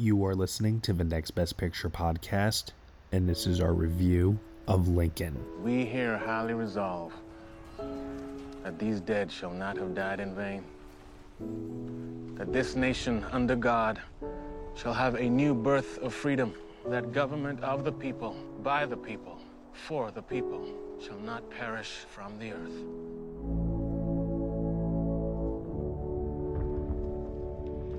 You are listening to the Next Best Picture podcast, and this is our review of Lincoln. We here highly resolve that these dead shall not have died in vain. That this nation under God shall have a new birth of freedom, that government of the people, by the people, for the people, shall not perish from the earth.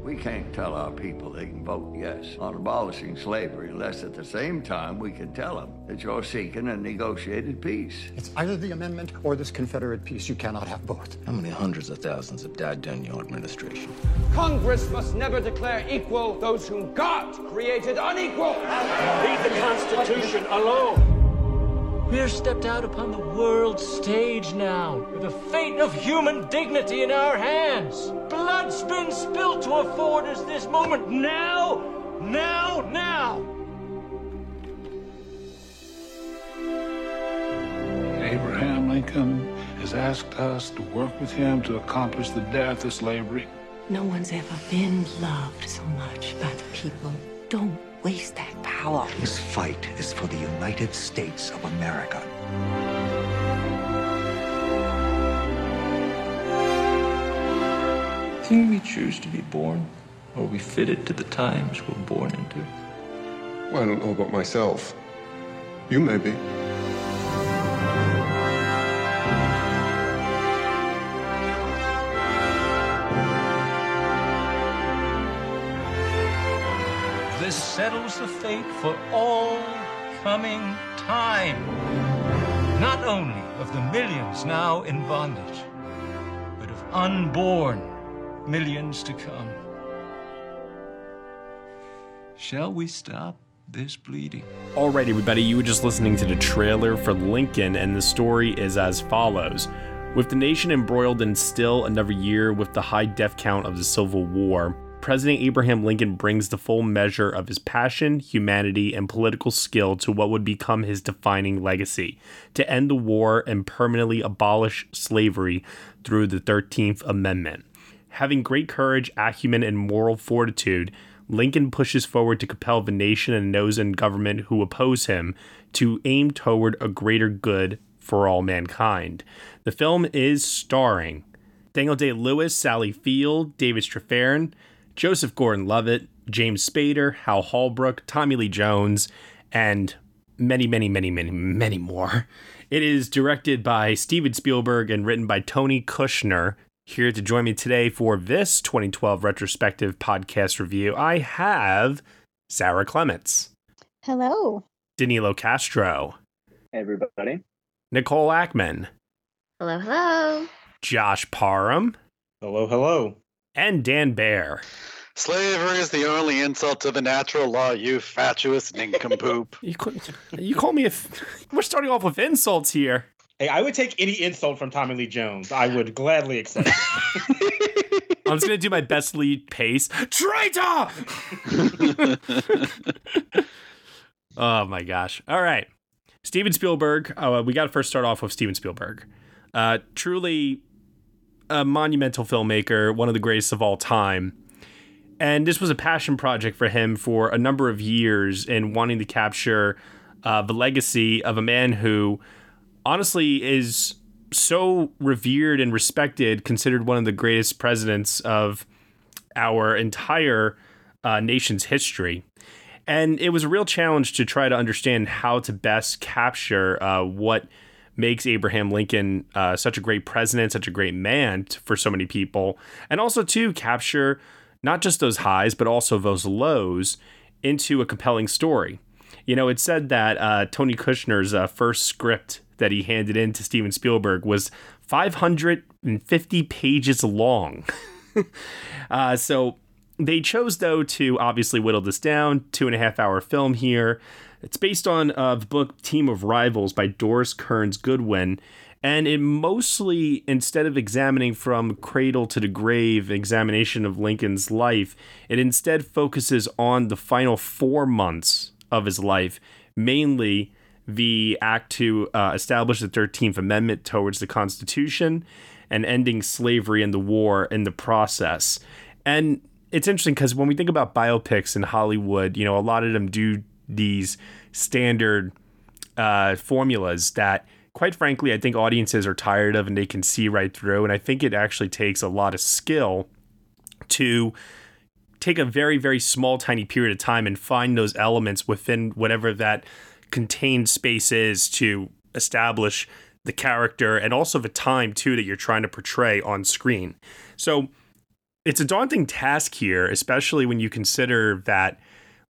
We can't tell our people they can vote yes on abolishing slavery unless at the same time we can tell them that you're seeking a negotiated peace. It's either the amendment or this Confederate peace. You cannot have both. How many hundreds of thousands have died during your administration? Congress must never declare equal those whom God created unequal. Leave the Constitution alone. We are stepped out upon the world stage now, with the fate of human dignity in our hands. Blood's been spilled to afford us this moment now, now, now. Abraham Lincoln has asked us to work with him to accomplish the death of slavery. No one's ever been loved so much by the people. Don't waste that power. This fight is for the United States of America. Didn't we choose to be born, or are we fitted to the times we're born into? Well, I don't know about myself. You may be. This settles the fate for all coming time. Not only of the millions now in bondage, but of unborn millions to come. Shall we stop this bleeding? All right, everybody, you were just listening to the trailer for Lincoln, and the story is as follows. With the nation embroiled in still another year with the high death count of the Civil War, President Abraham Lincoln brings the full measure of his passion, humanity, and political skill to what would become his defining legacy to end the war and permanently abolish slavery through the 13th Amendment. Having great courage, acumen, and moral fortitude, Lincoln pushes forward to compel the nation and those in government who oppose him to aim toward a greater good for all mankind. The film is starring Daniel Day Lewis, Sally Field, David Strathairn, Joseph Gordon Levitt, James Spader, Hal Holbrook, Tommy Lee Jones, and many, many, many, many, many more. It is directed by Steven Spielberg and written by Tony Kushner. Here to join me today for this 2012 retrospective podcast review, I have Sara Clements. Hello. Danilo Castro. Hey, everybody. Nicole Ackman. Hello, hello. Josh Parham. Hello, hello. And Dan Bayer. Slavery is the only insult to the natural law, you fatuous nincompoop. you, call, you call me a. F- We're starting off with insults here. Hey, I would take any insult from Tommy Lee Jones. I would gladly accept it. I'm just gonna do my best Lee Pace. Traitor! oh my gosh! All right, Steven Spielberg. Uh, we got to first start off with Steven Spielberg. Uh, truly a monumental filmmaker, one of the greatest of all time. And this was a passion project for him for a number of years in wanting to capture uh, the legacy of a man who honestly is so revered and respected, considered one of the greatest presidents of our entire uh, nation's history. And it was a real challenge to try to understand how to best capture uh, what makes Abraham Lincoln uh, such a great president, such a great man for so many people, and also to capture not just those highs, but also those lows into a compelling story. You know, it said that uh, Tony Kushner's uh, first script that he handed in to Steven Spielberg was 550 pages long. Uh, so they chose, though, to obviously whittle this down. Two and a half hour film here. It's based on uh, the book Team of Rivals by Doris Kearns Goodwin. And it mostly, instead of examining from cradle to the grave examination of Lincoln's life, it instead focuses on the final four months of his life, mainly the act to uh, establish the 13th Amendment towards the Constitution and ending slavery and the war in the process. And it's interesting because when we think about biopics in Hollywood, you know, a lot of them do these standard uh, formulas that, quite frankly, I think audiences are tired of and they can see right through. And I think it actually takes a lot of skill to take a very, very small, tiny period of time and find those elements within whatever that contained space is to establish the character and also the time too that you're trying to portray on screen. So it's a daunting task here, especially when you consider that,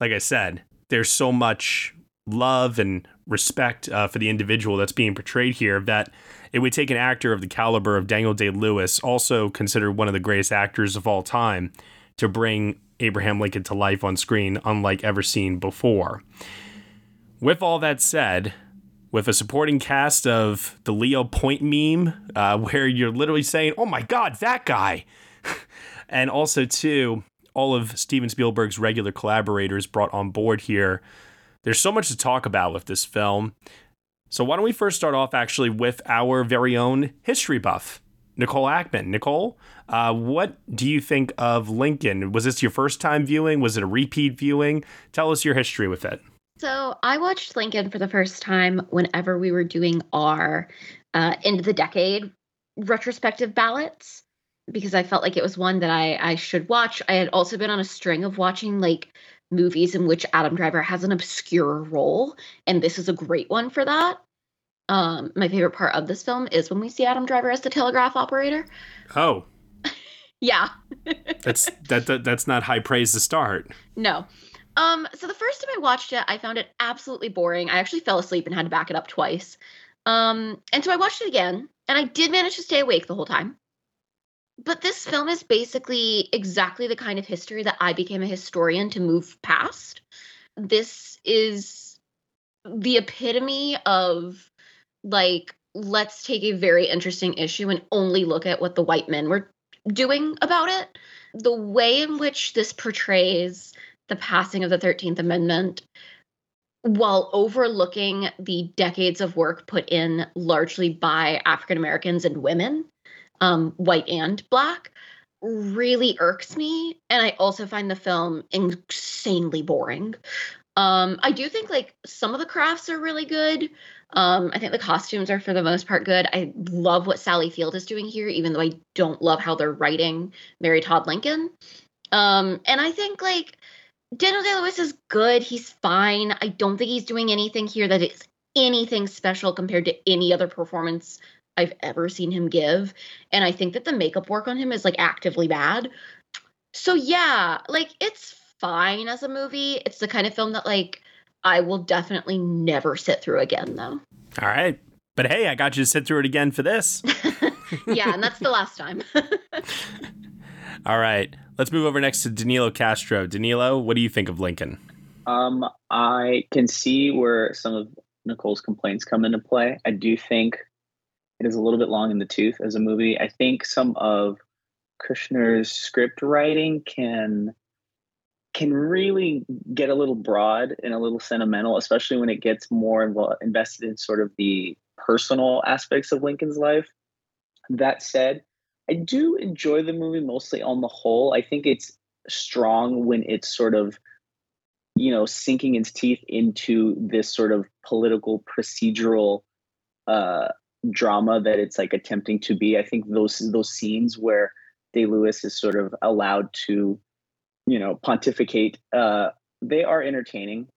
like I said, there's so much love and respect uh, for the individual that's being portrayed here that it would take an actor of the caliber of Daniel Day Lewis, also considered one of the greatest actors of all time, to bring Abraham Lincoln to life on screen, unlike ever seen before. With all that said, with a supporting cast of the Leo Point meme, uh, where you're literally saying, "Oh my God, that guy," and also too, all of Steven Spielberg's regular collaborators brought on board here. There's so much to talk about with this film. So why don't we first start off actually with our very own history buff, Nicole Ackman. Nicole, uh, what do you think of Lincoln? Was this your first time viewing? Was it a repeat viewing? Tell us your history with it. So I watched Lincoln for the first time whenever we were doing our uh, end of the decade retrospective ballots because I felt like it was one that I, I should watch. I had also been on a string of watching like movies in which Adam Driver has an obscure role, and this is a great one for that. Um, my favorite part of this film is when we see Adam Driver as the telegraph operator. Oh, yeah. that's that, that that's not high praise to start. No. Um, so the first time I watched it, I found it absolutely boring. I actually fell asleep and had to back it up twice. Um, and so I watched it again, and I did manage to stay awake the whole time. But this film is basically exactly the kind of history that I became a historian to move past. This is the epitome of like, let's take a very interesting issue and only look at what the white men were doing about it. The way in which this portrays the passing of the 13th Amendment while overlooking the decades of work put in largely by African Americans and women, um, white and black, really irks me. And I also find the film insanely boring. Um, I do think like some of the crafts are really good. Um, I think the costumes are for the most part good. I love what Sally Field is doing here, even though I don't love how they're writing Mary Todd Lincoln. Um, and I think like Daniel Day Lewis is good. He's fine. I don't think he's doing anything here that is anything special compared to any other performance I've ever seen him give. And I think that the makeup work on him is like actively bad. So yeah, like it's fine as a movie. It's the kind of film that like I will definitely never sit through again though. All right. But hey, I got you to sit through it again for this. yeah, and that's the last time. All right. Let's move over next to Danilo Castro. Danilo, what do you think of Lincoln? Um, I can see where some of Nicole's complaints come into play. I do think it is a little bit long in the tooth as a movie. I think some of Kushner's script writing can can really get a little broad and a little sentimental, especially when it gets more involved, invested in sort of the personal aspects of Lincoln's life. That said, I do enjoy the movie mostly on the whole. I think it's strong when it's sort of, you know, sinking its teeth into this sort of political procedural uh, drama that it's like attempting to be. I think those those scenes where Day Lewis is sort of allowed to, you know, pontificate, uh, they are entertaining.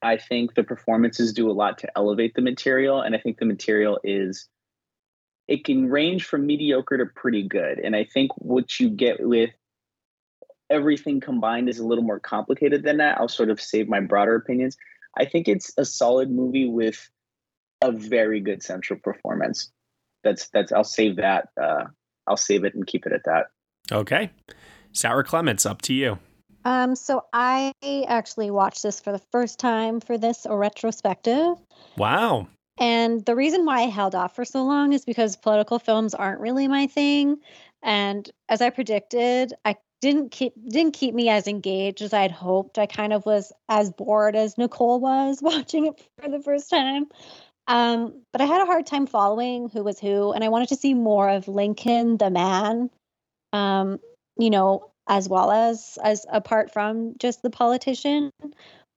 I think the performances do a lot to elevate the material, and I think the material is it can range from mediocre to pretty good. And I think what you get with everything combined is a little more complicated than that. I'll sort of save my broader opinions. I think it's a solid movie with a very good central performance. That's that's I'll save that. Uh, I'll save it and keep it at that. Okay. Sara Clements, up to you. Um, so I actually watched this for the first time for this retrospective. Wow. And the reason why I held off for so long is because political films aren't really my thing. And as I predicted, I didn't keep didn't keep me as engaged as I'd hoped. I kind of was as bored as Nicole was watching it for the first time. Um, but I had a hard time following who was who, and I wanted to see more of Lincoln the man. Um, you know, as well as as apart from just the politician.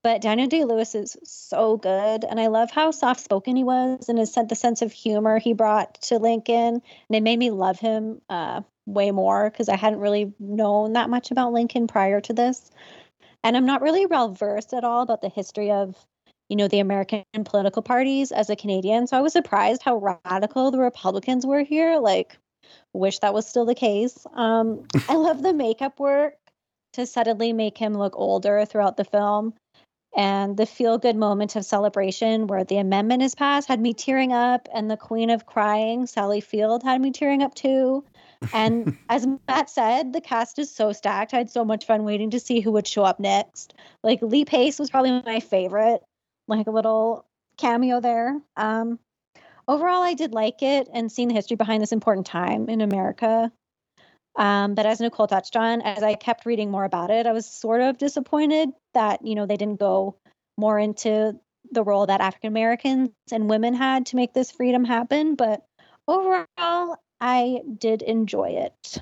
But Daniel Day Lewis is so good, and I love how soft spoken he was, and his the sense of humor he brought to Lincoln, and it made me love him uh, way more because I hadn't really known that much about Lincoln prior to this, and I'm not really well versed at all about the history of you know the American political parties as a Canadian, so I was surprised how radical the Republicans were here. Like Wish that was still the case. Um, I love the makeup work to suddenly make him look older throughout the film. And the feel good moment of celebration where the amendment is passed had me tearing up, and the queen of crying, Sally Field, had me tearing up too. And as Matt said, the cast is so stacked. I had so much fun waiting to see who would show up next. Like Lee Pace was probably my favorite, like a little cameo there. Um, overall, I did like it and seeing the history behind this important time in America. Um, but as Nicole touched on, as I kept reading more about it, I was sort of disappointed that you know they didn't go more into the role that African Americans and women had to make this freedom happen. But overall, I did enjoy it.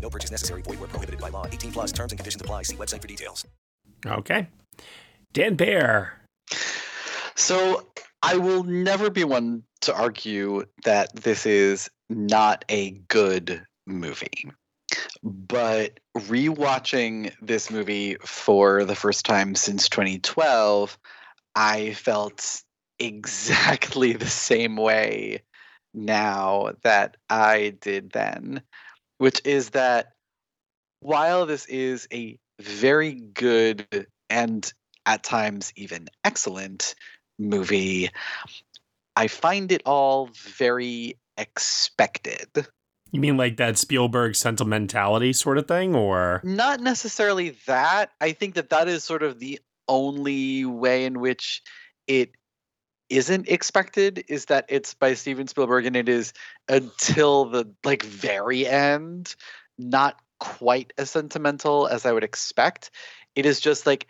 No purchase necessary. Void where prohibited by law. 18 plus terms and conditions apply. See website for details. Okay. Dan Bayer. So I will never be one to argue that this is not a good movie. But rewatching this movie for the first time since 2012, I felt exactly the same way now that I did then, which is that while this is a very good and at times even excellent movie, I find it all very expected. You mean like that Spielberg sentimentality sort of thing, or not necessarily that? I think that that is sort of the only way in which it isn't expected is that it's by Steven Spielberg and it is until the like very end not quite as sentimental as I would expect. It is just like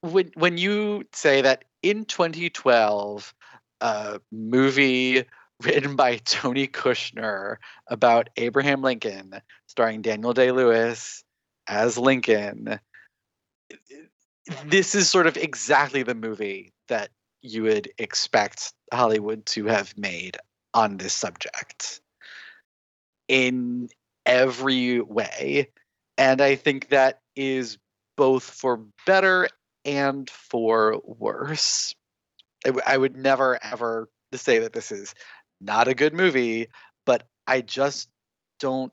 when when you say that in 2012 a movie written by Tony Kushner about Abraham Lincoln, starring Daniel Day Lewis as Lincoln. This is sort of exactly the movie that you would expect Hollywood to have made on this subject in every way. And I think that is both for better and for worse. I, w- I would never ever say that this is not a good movie, but I just don't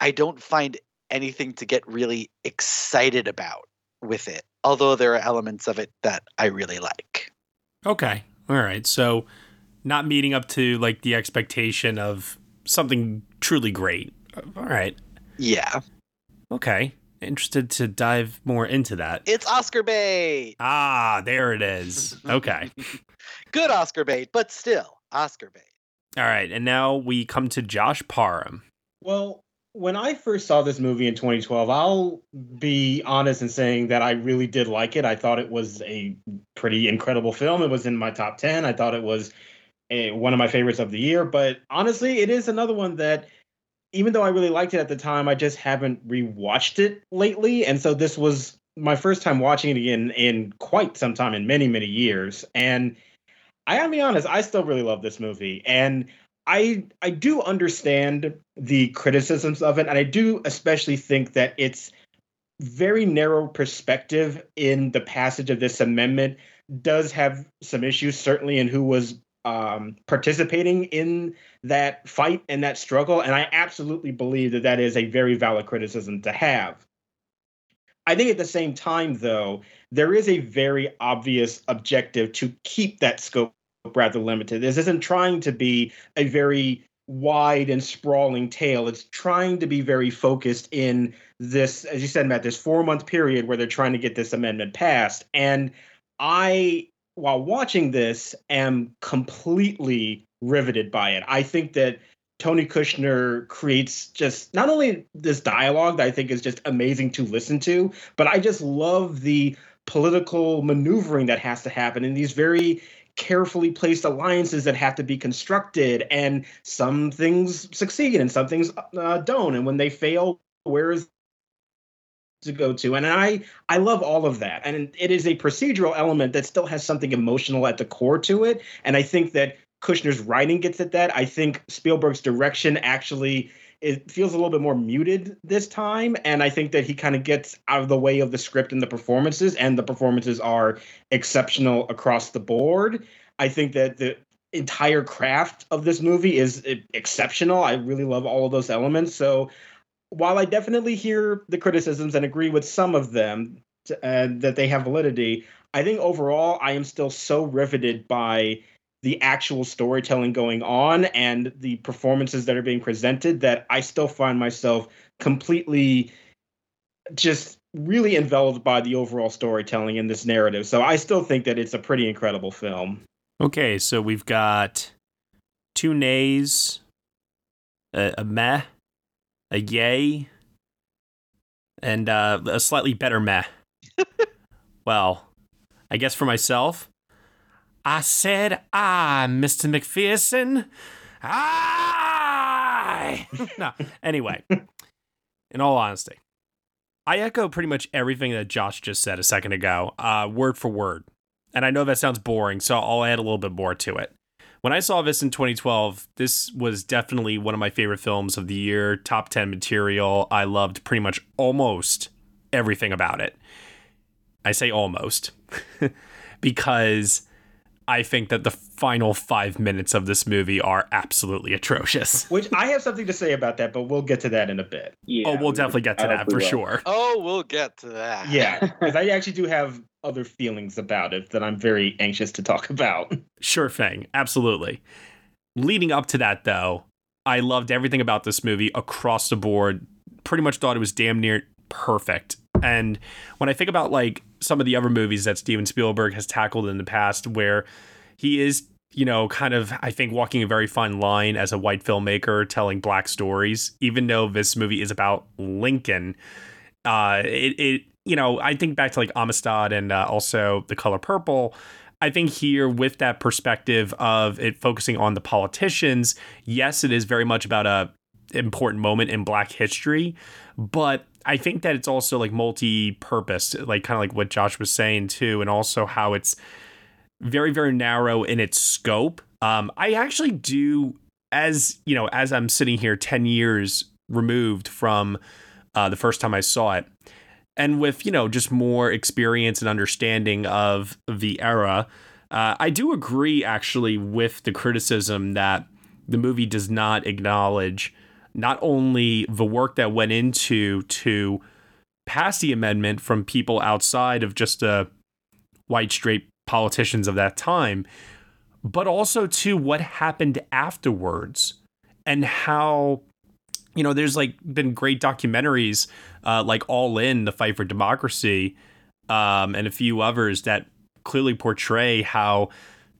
I don't find anything to get really excited about with it. Although there are elements of it that I really like. Okay. All right. So not meeting up to like the expectation of something truly great. All right. Yeah. Okay. Interested to dive more into that. It's Oscar bait. Ah, there it is. Okay. Good Oscar bait, but still Oscar bait. All right. And now we come to Josh Parham. Well, when I first saw this movie in 2012, I'll be honest in saying that I really did like it. I thought it was a pretty incredible film. It was in my top 10. I thought it was a, one of my favorites of the year. But honestly, it is another one that, even though I really liked it at the time, I just haven't rewatched it lately. And so this was my first time watching it again in quite some time, in many, many years. And I gotta be honest, I still really love this movie. And I I do understand the criticisms of it, and I do especially think that it's very narrow perspective in the passage of this amendment does have some issues, certainly in who was um, participating in that fight and that struggle. And I absolutely believe that that is a very valid criticism to have. I think at the same time, though, there is a very obvious objective to keep that scope rather limited. This isn't trying to be a very wide and sprawling tale. It's trying to be very focused in this, as you said, Matt, this four month period where they're trying to get this amendment passed. And I, while watching this, am completely riveted by it. I think that Tony Kushner creates just not only this dialogue that I think is just amazing to listen to, but I just love the political maneuvering that has to happen in these very carefully placed alliances that have to be constructed and some things succeed and some things uh, don't. And when they fail where is to go to? And i i love all of that. And it is a procedural element that still has something emotional at the core to it. And i think that kushner's writing gets at that. I think spielberg's direction actually it feels a little bit more muted this time and i think that he kind of gets out of the way of the script and the performances and the performances are exceptional across the board. I think that the entire craft of this movie is exceptional. I really love all of those elements. So while I definitely hear the criticisms and agree with some of them uh, that they have validity, I think overall I am still so riveted by the actual storytelling going on and the performances that are being presented that I still find myself completely just really enveloped by the overall storytelling in this narrative. So I still think that it's a pretty incredible film. Okay, so we've got two nays, a, a meh, a yay, and uh, a slightly better meh. well, I guess for myself, I said I, Mr. McPherson. I. no, anyway, in all honesty, I echo pretty much everything that Josh just said a second ago, uh, word for word. And I know that sounds boring, so I'll add a little bit more to it when I saw this in 2012, this was definitely one of my favorite films of the year, top 10 material. I loved pretty much almost everything about it. I say almost because I think that the final five minutes of this movie are absolutely atrocious. Which I have something to say about that, but we'll get to that in a bit. Yeah, oh, we'll definitely get to that for sure. Oh, we'll get to that. Yeah, because I actually do have other feelings about it that I'm very anxious to talk about. Sure thing. Absolutely. Leading up to that, though, I loved everything about this movie across the board. Pretty much thought it was damn near perfect. And when I think about like some of the other movies that Steven Spielberg has tackled in the past, where he is, you know, kind of, I think, walking a very fine line as a white filmmaker telling black stories, even though this movie is about Lincoln. Uh, it, it you know, I think back to like Amistad and uh, also The Color Purple. I think here, with that perspective of it focusing on the politicians, yes, it is very much about a important moment in Black history, but I think that it's also like multi-purpose, like kind of like what Josh was saying too, and also how it's very very narrow in its scope. Um, I actually do, as you know, as I'm sitting here ten years removed from uh, the first time I saw it, and with you know just more experience and understanding of the era uh, i do agree actually with the criticism that the movie does not acknowledge not only the work that went into to pass the amendment from people outside of just the white straight politicians of that time but also to what happened afterwards and how you know there's like been great documentaries uh, like All In, The Fight for Democracy, um, and a few others that clearly portray how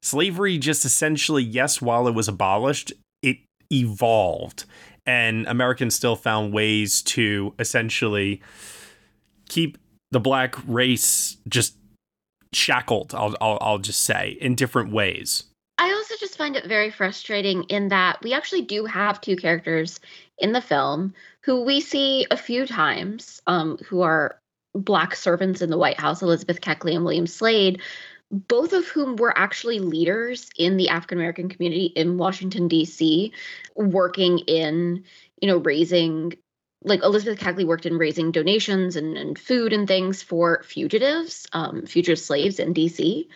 slavery just essentially, yes, while it was abolished, it evolved. And Americans still found ways to essentially keep the black race just shackled, I'll, I'll, I'll just say, in different ways. I also just find it very frustrating in that we actually do have two characters in the film who we see a few times, um, who are black servants in the White House, Elizabeth Keckley and William Slade, both of whom were actually leaders in the African American community in Washington D.C., working in you know raising like Elizabeth Keckley worked in raising donations and, and food and things for fugitives, um, fugitive slaves in DC.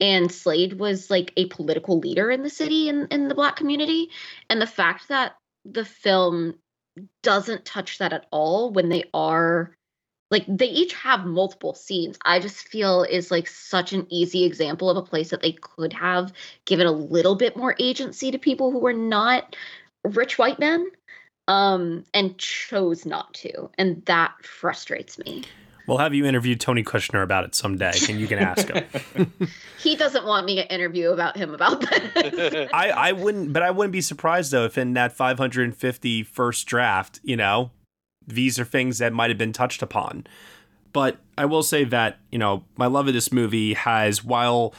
And Slade was like a political leader in the city and in the black community. And the fact that the film doesn't touch that at all when they are like they each have multiple scenes i just feel is like such an easy example of a place that they could have given a little bit more agency to people who were not rich white men um and chose not to and that frustrates me We'll have you interview Tony Kushner about it someday, and you can ask him. he doesn't want me to interview about him about that. I, I wouldn't, but I wouldn't be surprised though if in that 550 first draft, you know, these are things that might have been touched upon. But I will say that, you know, my love of this movie has, while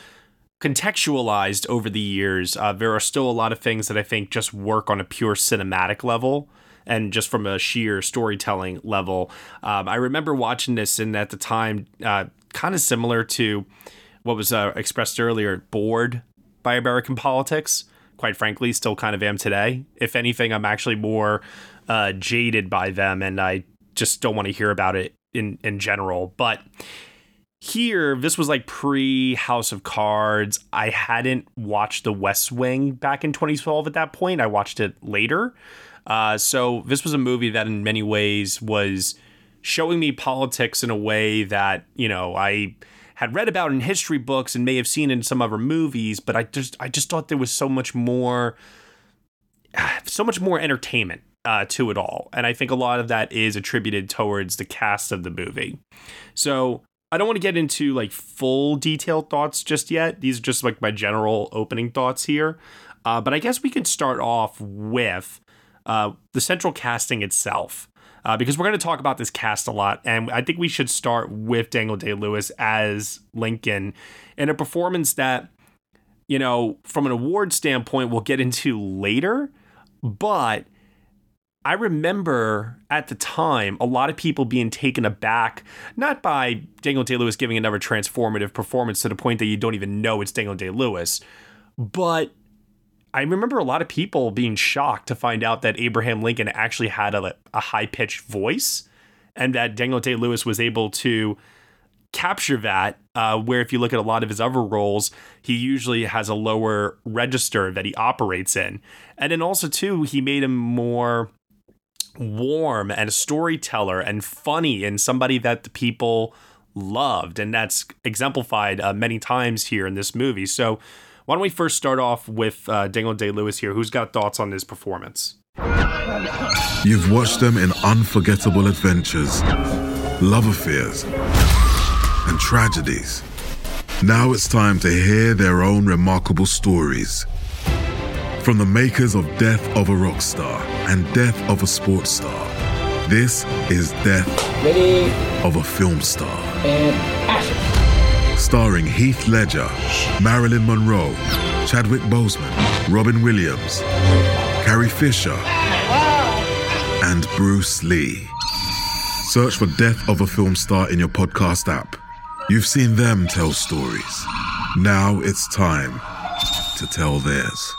contextualized over the years, uh, there are still a lot of things that I think just work on a pure cinematic level and just from a sheer storytelling level. Um, I remember watching this, and at the time, uh, kind of similar to what was uh, expressed earlier, bored by American politics. Quite frankly, still kind of am today. If anything, I'm actually more uh, jaded by them, and I just don't want to hear about it in in general. But here, this was like pre House of Cards. I hadn't watched The West Wing back in 2012 at that point. I watched it later. Uh, so this was a movie that, in many ways, was showing me politics in a way that you know I had read about in history books and may have seen in some other movies, but I just I just thought there was so much more, so much more entertainment uh, to it all, and I think a lot of that is attributed towards the cast of the movie. So I don't want to get into like full detailed thoughts just yet. These are just like my general opening thoughts here. Uh, but I guess we can start off with uh, the central casting itself. Uh, because we're going to talk about this cast a lot, and I think we should start with Daniel Day Lewis as Lincoln in a performance that, you know, from an award standpoint, we'll get into later. But I remember at the time a lot of people being taken aback, not by Daniel Day Lewis giving another transformative performance to the point that you don't even know it's Daniel Day Lewis, but I remember a lot of people being shocked to find out that Abraham Lincoln actually had a, a high pitched voice and that Daniel Day Lewis was able to capture that. Uh, where if you look at a lot of his other roles, he usually has a lower register that he operates in. And then also, too, he made him more warm and a storyteller and funny and somebody that the people loved. And that's exemplified uh, many times here in this movie. So, why don't we first start off with uh, Daniel Day Lewis here? Who's got thoughts on his performance? You've watched them in unforgettable adventures, love affairs, and tragedies. Now it's time to hear their own remarkable stories. From the makers of Death of a Rock Star and Death of a Sports Star, this is Death Ready. of a Film Star. And action starring Heath Ledger, Marilyn Monroe, Chadwick Boseman, Robin Williams, Carrie Fisher, and Bruce Lee. Search for Death of a Film Star in your podcast app. You've seen them tell stories. Now it's time to tell theirs.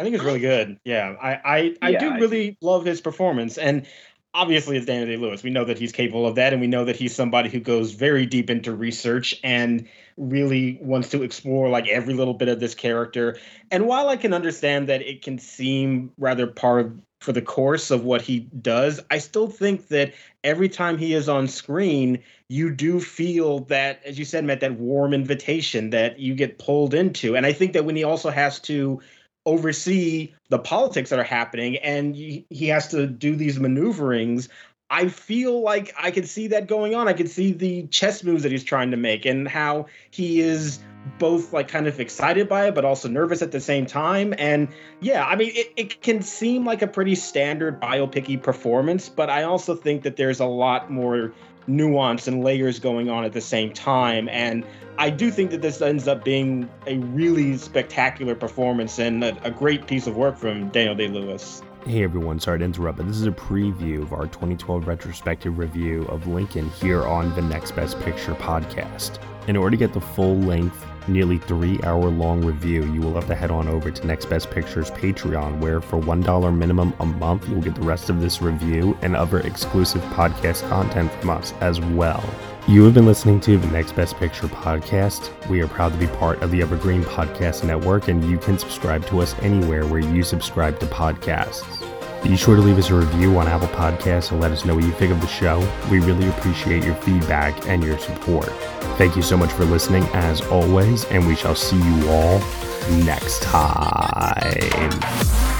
I think it's really good. Yeah, I I, I Yeah, do I really love his performance, and obviously it's Daniel Day Lewis. We know that he's capable of that, and we know that he's somebody who goes very deep into research and really wants to explore like every little bit of this character. And while I can understand that it can seem rather par for the course of what he does, I still think that every time he is on screen, you do feel that, as you said, Matt, that warm invitation that you get pulled into. And I think that when he also has to oversee the politics that are happening and he, has to do these maneuverings. I feel like i could see that going on. I could see the chess moves that he's trying to make and how he is both like kind of excited by it but also nervous at the same time. And yeah i mean it, it can seem like a pretty standard biopicky performance but i also think that there's a lot more nuance and layers going on at the same time and I do think that this ends up being a really spectacular performance and a, a great piece of work from Daniel Day Lewis. Hey everyone, sorry to interrupt, but this is a preview of our 2012 retrospective review of Lincoln here on the Next Best Picture podcast. In order to get the full length, nearly three hour long review, you will have to head on over to Next Best Pictures Patreon, where for $1 minimum a month, you'll get the rest of this review and other exclusive podcast content from us as well. You have been listening to the Next Best Picture podcast. We are proud to be part of the Evergreen Podcast Network, and you can subscribe to us anywhere where you subscribe to podcasts. Be sure to leave us a review on Apple Podcasts and let us know what you think of the show. We really appreciate your feedback and your support. Thank you so much for listening, as always, and we shall see you all next time.